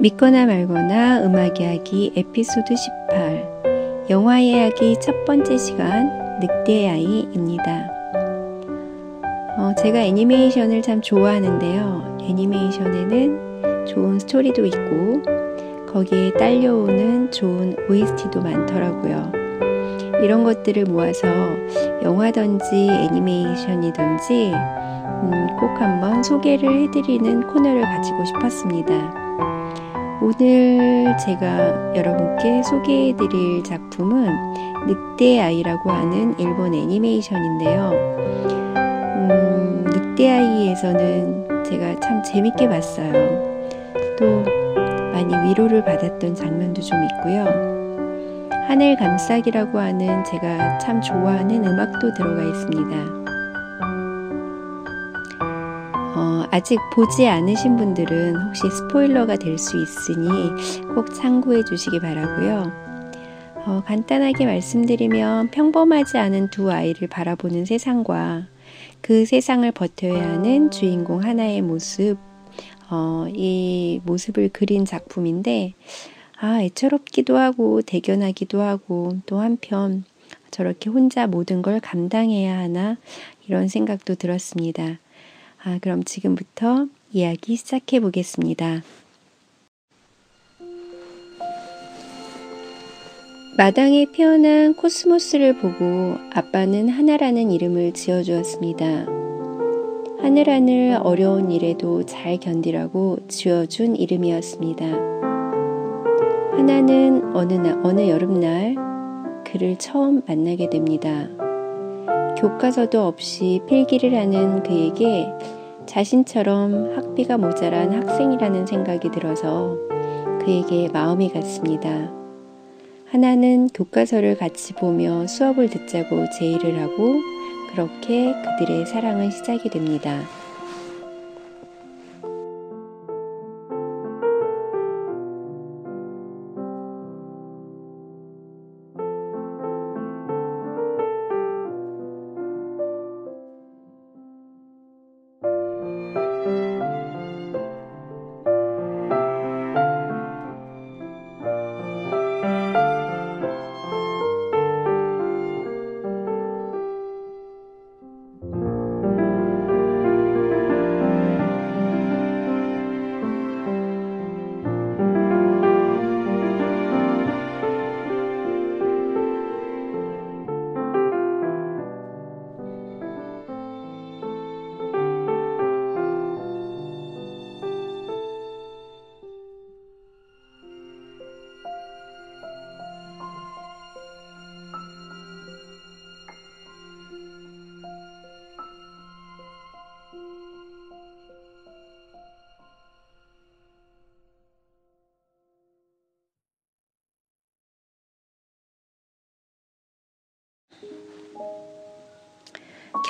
믿거나 말거나 음악 이야기 에피소드 18 영화 이야기 첫 번째 시간 늑대의 아이입니다. 어, 제가 애니메이션을 참 좋아하는데요. 애니메이션에는 좋은 스토리도 있고 거기에 딸려오는 좋은 OST도 많더라고요. 이런 것들을 모아서 영화든지 애니메이션이든지 음, 꼭 한번 소개를 해드리는 코너를 가지고 싶었습니다. 오늘 제가 여러분께 소개해드릴 작품은 늑대 아이라고 하는 일본 애니메이션인데요. 음, 늑대 아이에서는 제가 참 재밌게 봤어요. 또 많이 위로를 받았던 장면도 좀 있고요. 하늘 감싸기라고 하는 제가 참 좋아하는 음악도 들어가 있습니다. 아직 보지 않으신 분들은 혹시 스포일러가 될 수 있으니 꼭 참고해 주시기 바라고요. 어, 간단하게 말씀드리면 평범하지 않은 두 아이를 바라보는 세상과 그 세상을 버텨야 하는 주인공 하나의 모습, 어, 이 모습을 그린 작품인데, 아, 애처롭기도 하고, 대견하기도 하고, 또 한편 저렇게 혼자 모든 걸 감당해야 하나, 이런 생각도 들었습니다. 아, 그럼 지금부터 이야기 시작해 보겠습니다. 마당에 피어난 코스모스를 보고 아빠는 하나라는 이름을 지어주었습니다. 하늘하늘 어려운 일에도 잘 견디라고 지어준 이름이었습니다. 하나는 어느 날, 어느 여름날 그를 처음 만나게 됩니다. 교과서도 없이 필기를 하는 그에게 자신처럼 학비가 모자란 학생이라는 생각이 들어서 그에게 마음이 갔습니다. 하나는 교과서를 같이 보며 수업을 듣자고 제의를 하고 그렇게 그들의 사랑은 시작이 됩니다.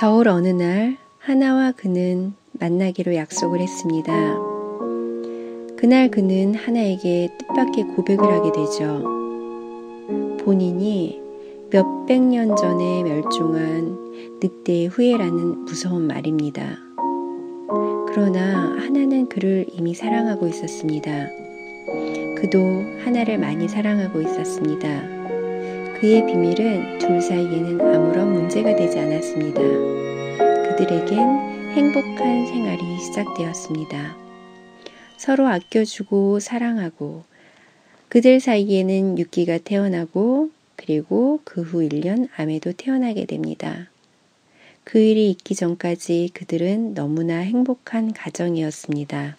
겨울 어느 날 하나와 그는 만나기로 약속을 했습니다. 그날 그는 하나에게 뜻밖의 고백을 하게 되죠. 본인이 몇백 년 전에 멸종한 늑대의 후예라는 무서운 말입니다. 그러나 하나는 그를 이미 사랑하고 있었습니다. 그도 하나를 많이 사랑하고 있었습니다. 그의 비밀은 둘 사이에는 아무런 문제가 되지 않았습니다. 그들에겐 행복한 생활이 시작되었습니다. 서로 아껴주고 사랑하고 그들 사이에는 육기가 태어나고 그리고 그 후 1년 아메도 태어나게 됩니다. 그 일이 있기 전까지 그들은 너무나 행복한 가정이었습니다.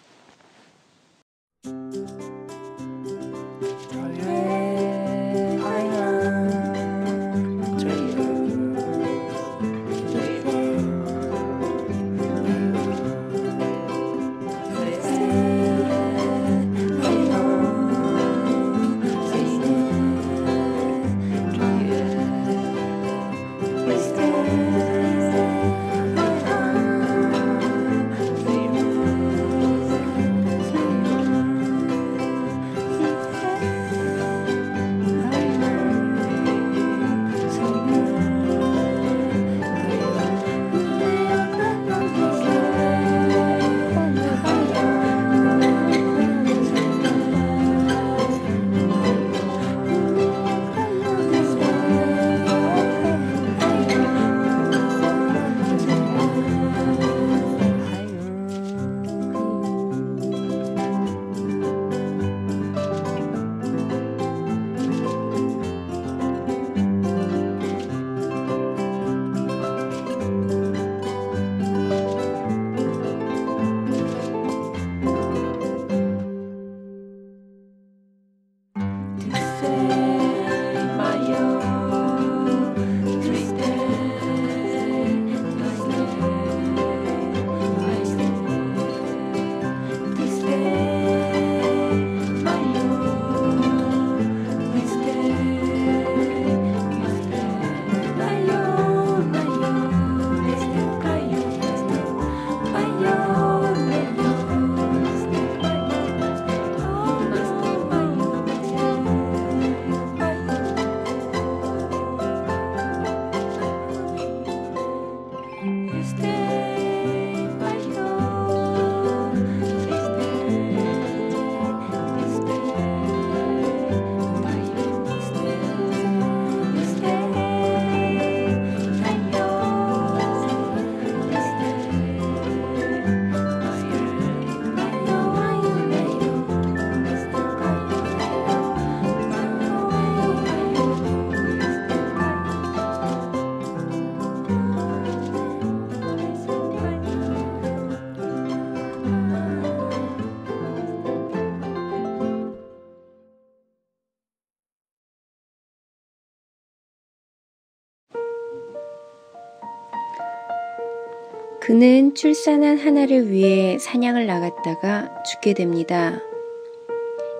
그는 출산한 하나를 위해 사냥을 나갔다가 죽게 됩니다.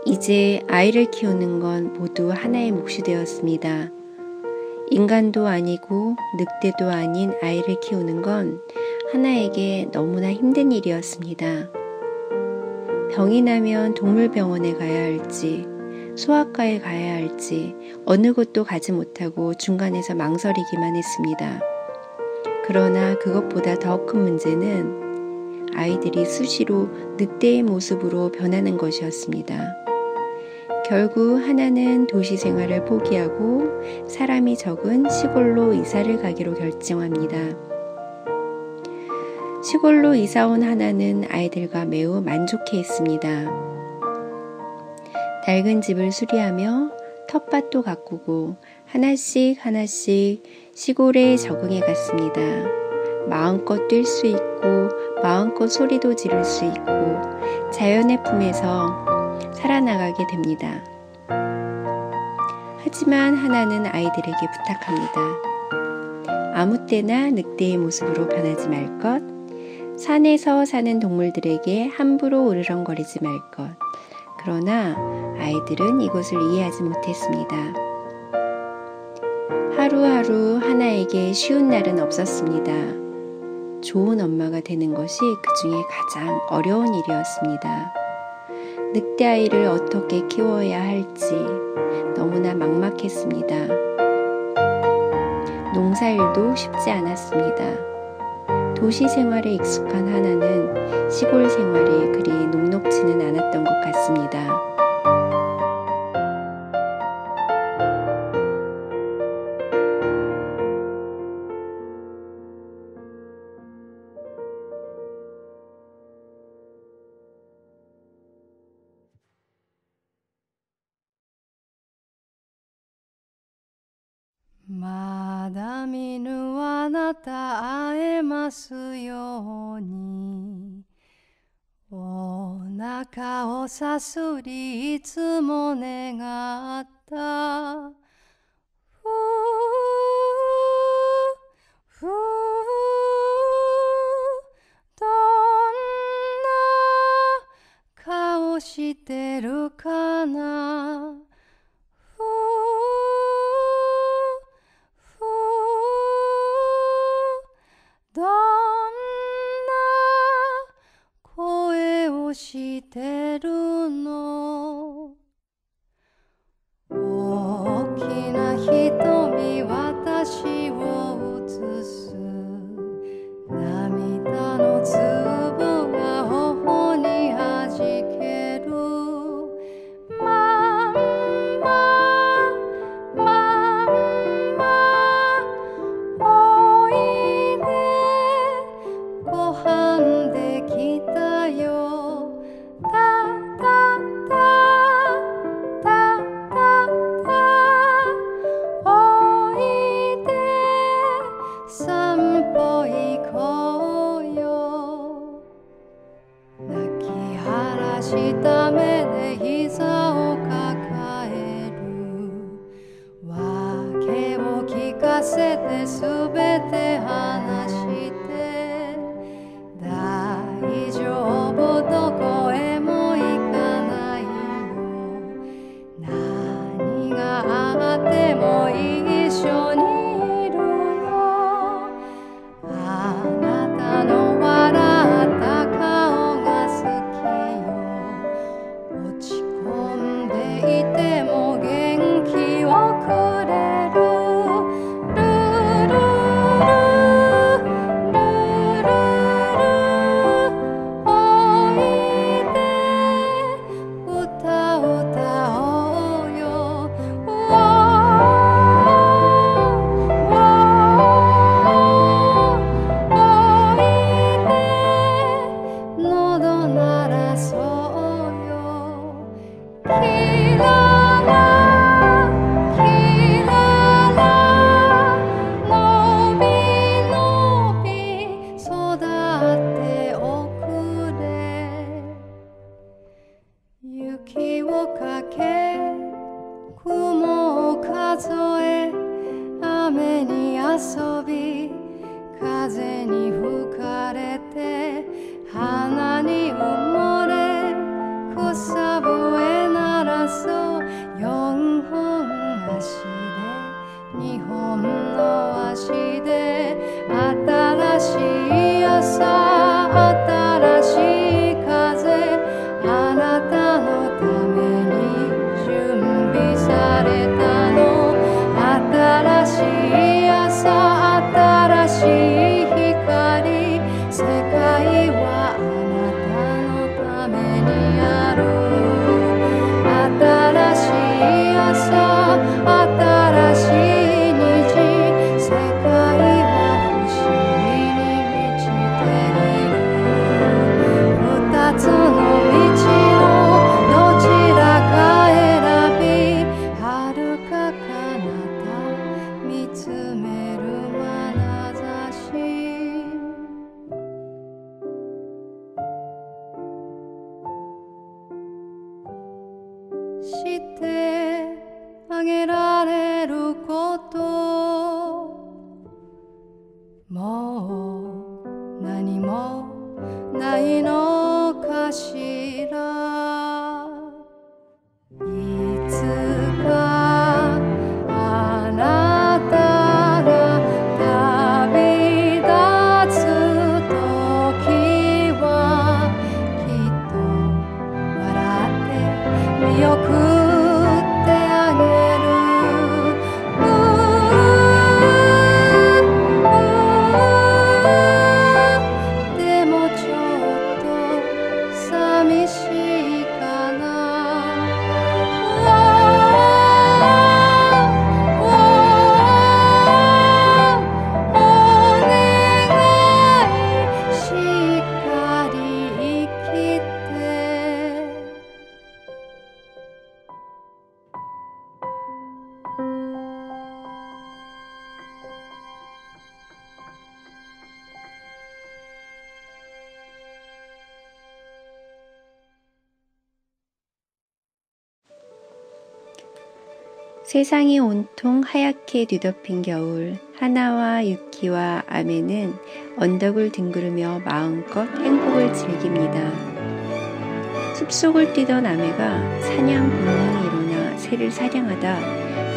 이제 아이를 키우는 건 모두 하나의 몫이 되었습니다. 인간도 아니고 늑대도 아닌 아이를 키우는 건 하나에게 너무나 힘든 일이었습니다. 병이 나면 동물병원에 가야 할지, 소아과에 가야 할지, 어느 곳도 가지 못하고 중간에서 망설이기만 했습니다. 그러나 그것보다 더 큰 문제는 아이들이 수시로 늑대의 모습으로 변하는 것이었습니다. 결국 하나는 도시 생활을 포기하고 사람이 적은 시골로 이사를 가기로 결정합니다. 시골로 이사 온 하나는 아이들과 매우 만족해 있습니다. 낡은 집을 수리하며 텃밭도 가꾸고 하나씩 하나씩 시골에 적응해 갔습니다. 마음껏 뛸 수 있고 마음껏 소리도 지를 수 있고 자연의 품에서 살아나가게 됩니다. 하지만 하나는 아이들에게 부탁합니다. 아무 때나 늑대의 모습으로 변하지 말 것, 산에서 사는 동물들에게 함부로 으르렁거리지 말 것. 그러나 아이들은 이것을 이해하지 못했습니다. 하루하루 하나에게 쉬운 날은 없었습니다. 좋은 엄마가 되는 것이 그 중에 가장 어려운 일이었습니다. 늑대 아이를 어떻게 키워야 할지 너무나 막막했습니다. 농사일도 쉽지 않았습니다. 도시 생활에 익숙한 하나는 시골 생활이 그리 녹록지는 않았던 것 같습니다. さすりいつも願った。looking をかけ雲を数え雨に遊び風に吹く。 세상이 온통 하얗게 뒤덮인 겨울, 하나와 유키와 아메는 언덕을 뒹구르며 마음껏 행복을 즐깁니다. 숲속을 뛰던 아메가 사냥 본능이 일어나 새를 사냥하다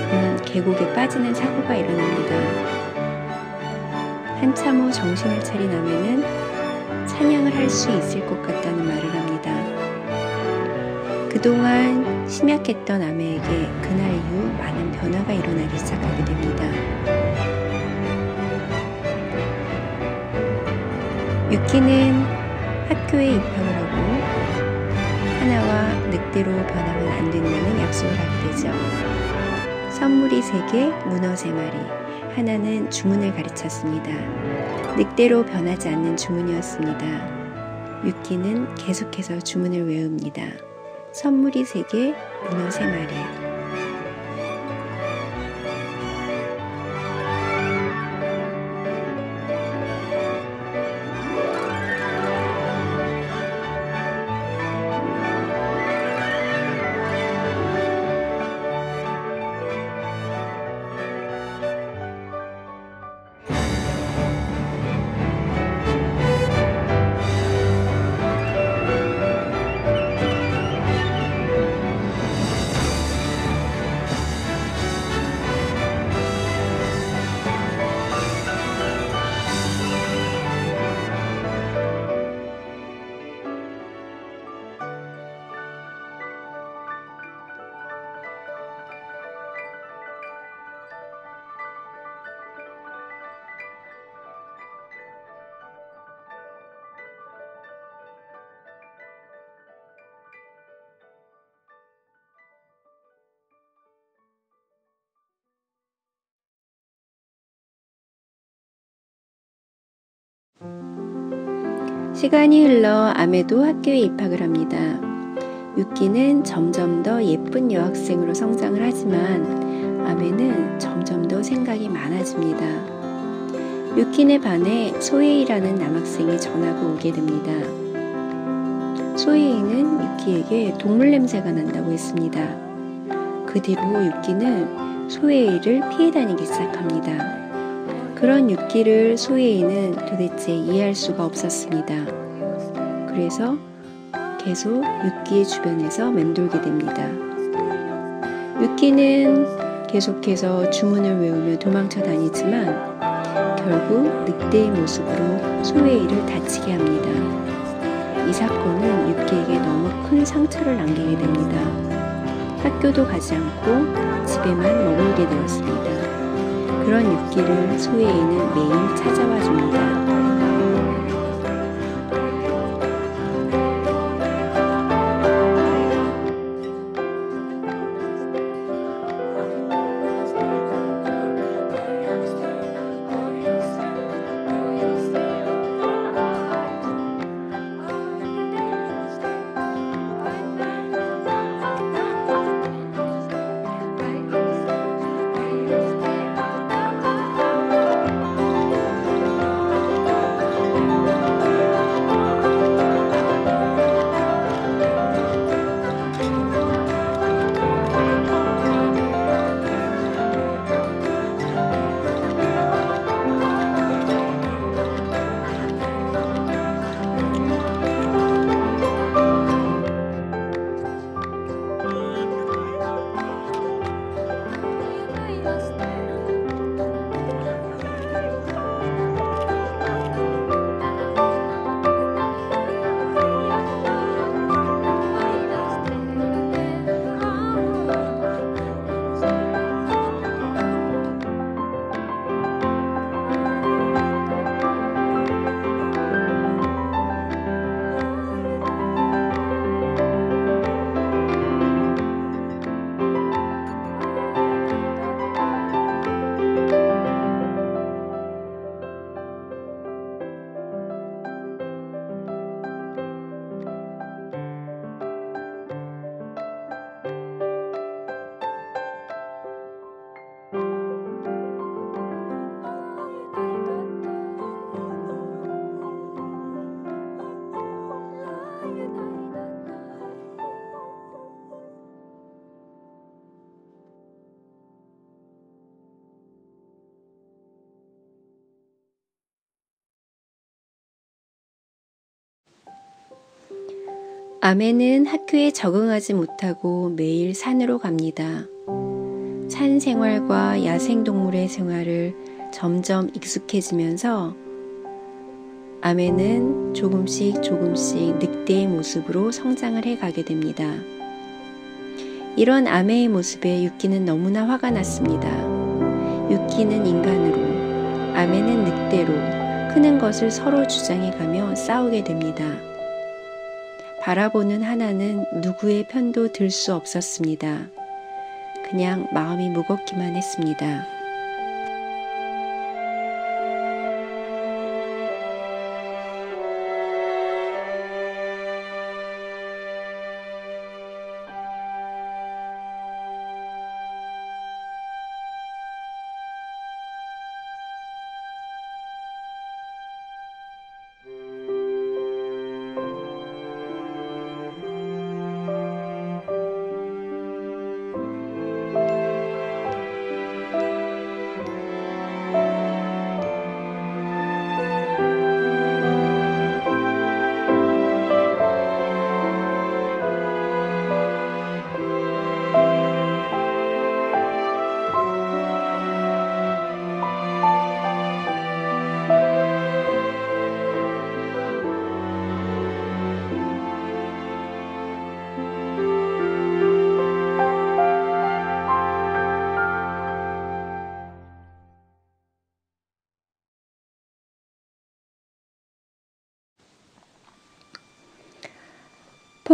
그는 계곡에 빠지는 사고가 일어납니다. 한참 후 정신을 차린 아메는 사냥을 할 수 있을 것 같다는 말을 합니다. 그동안 심약했던 아메에게 그날 이후 많은 변화가 일어나기 시작하게 됩니다. 유키는 학교에 입학을 하고 하나와 늑대로 변하면 안 된다는 약속을 하게 되죠. 선물이 3개, 문어 3마리. 하나는 주문을 가르쳤습니다. 늑대로 변하지 않는 주문이었습니다. 유키는 계속해서 주문을 외웁니다. 선물이 3개, 문어 3마리. 시간이 흘러 아메도 학교에 입학을 합니다. 유키는 점점 더 예쁜 여학생으로 성장을 하지만 아메는 점점 더 생각이 많아집니다. 유키네 반에 소혜이라는 남학생이 전화가 오게 됩니다. 소혜이는 유키에게 동물 냄새가 난다고 했습니다. 그 뒤로 유키는 소혜이를 피해 다니기 시작합니다. 그런 유키를 소혜이는 도대체 이해할 수가 없었습니다. 그래서 계속 육기의 주변에서 맴돌게 됩니다. 육기는 계속해서 주문을 외우며 도망쳐 다니지만 결국 늑대의 모습으로 소웨이를 다치게 합니다. 이 사건은 육기에게 너무 큰 상처를 남기게 됩니다. 학교도 가지 않고 집에만 머물게 되었습니다. 그런 육기를 소웨이는 매일 찾아와 줍니다. 아메는 학교에 적응하지 못하고 매일 산으로 갑니다. 산 생활과 야생동물의 생활을 점점 익숙해지면서 아메는 조금씩 조금씩 늑대의 모습으로 성장을 해 가게 됩니다. 이런 아메의 모습에 유키는 너무나 화가 났습니다. 유키는 인간으로, 아메는 늑대로 크는 것을 서로 주장해 가며 싸우게 됩니다. 바라보는 하나는 누구의 편도 들 수 없었습니다. 그냥 마음이 무겁기만 했습니다.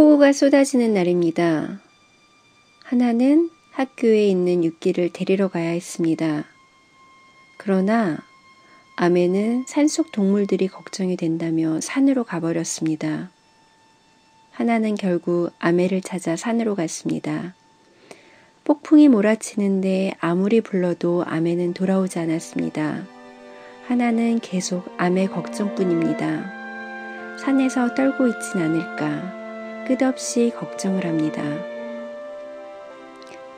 폭우가 쏟아지는 날입니다. 하나는 학교에 있는 육기를 데리러 가야 했습니다. 그러나 아메는 산속 동물들이 걱정이 된다며 산으로 가버렸습니다. 하나는 결국 아메를 찾아 산으로 갔습니다. 폭풍이 몰아치는데 아무리 불러도 아메는 돌아오지 않았습니다. 하나는 계속 아메 걱정뿐입니다. 산에서 떨고 있진 않을까. 끝없이 걱정을 합니다.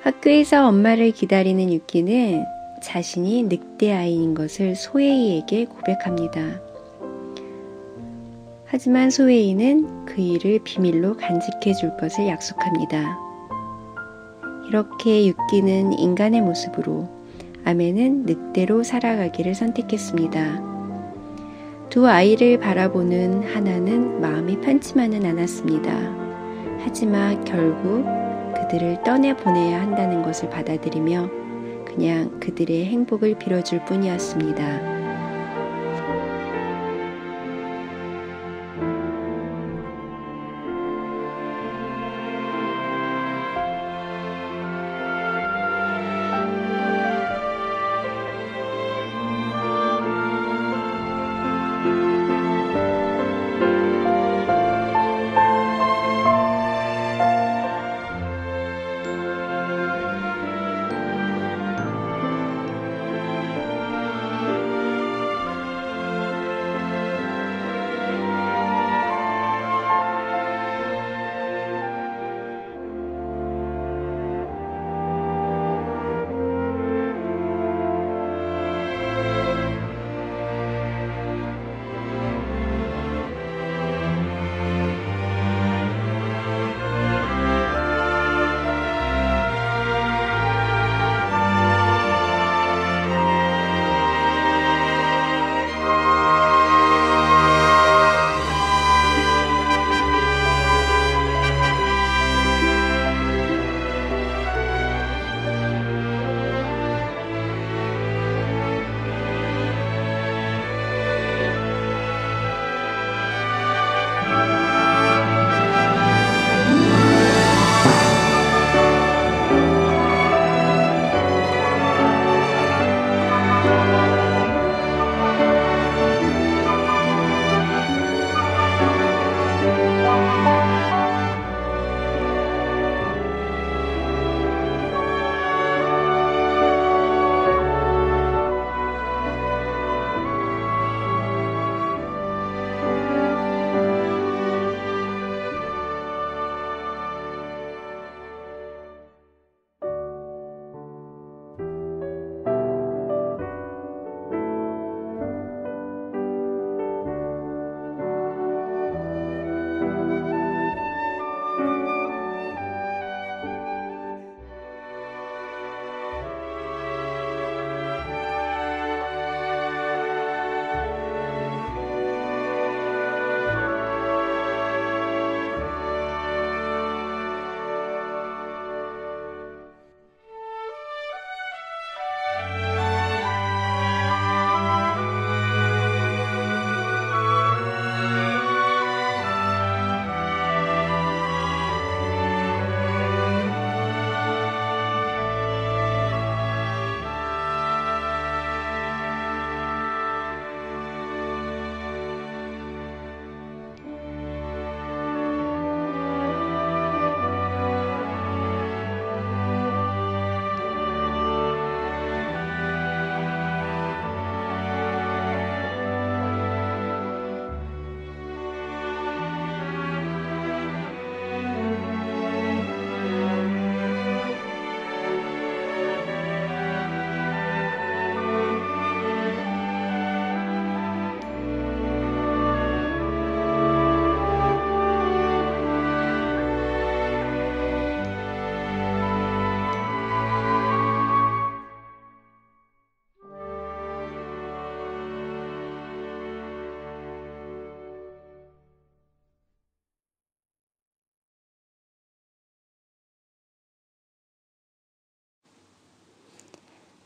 학교에서 엄마를 기다리는 유키는 자신이 늑대 아이인 것을 소혜이에게 고백합니다. 하지만 소웨이는 그 일을 비밀로 간직해 줄 것을 약속합니다. 이렇게 육기는 인간의 모습으로 아멘은 늑대로 살아가기를 선택했습니다. 두 아이를 바라보는 하나는 마음이 편치만은 않았습니다. 하지만 결국 그들을 떠내보내야 한다는 것을 받아들이며 그냥 그들의 행복을 빌어줄 뿐이었습니다.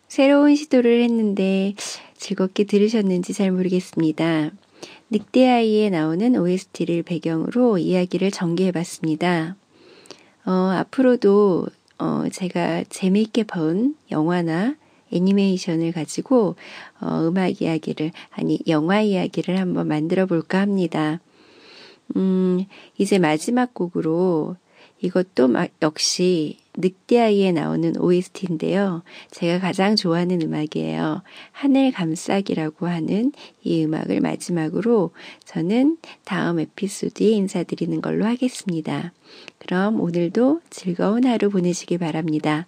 새로운 시도를 했는데 즐겁게 들으셨는지 잘 모르겠습니다. 늑대아이에 나오는 OST를 배경으로 이야기를 전개해 봤습니다. 어, 앞으로도 어, 제가 재미있게 본 영화나 애니메이션을 가지고 어, 음악 이야기를, 아니, 영화 이야기를 한번 만들어 볼까 합니다. 음, 이제 마지막 곡으로 이것도 막 역시 늑대아이에 나오는 OST인데요. 제가 가장 좋아하는 음악이에요. 하늘 감싸기라고 하는 이 음악을 마지막으로 저는 다음 에피소드에 인사드리는 걸로 하겠습니다. 그럼 오늘도 즐거운 하루 보내시기 바랍니다.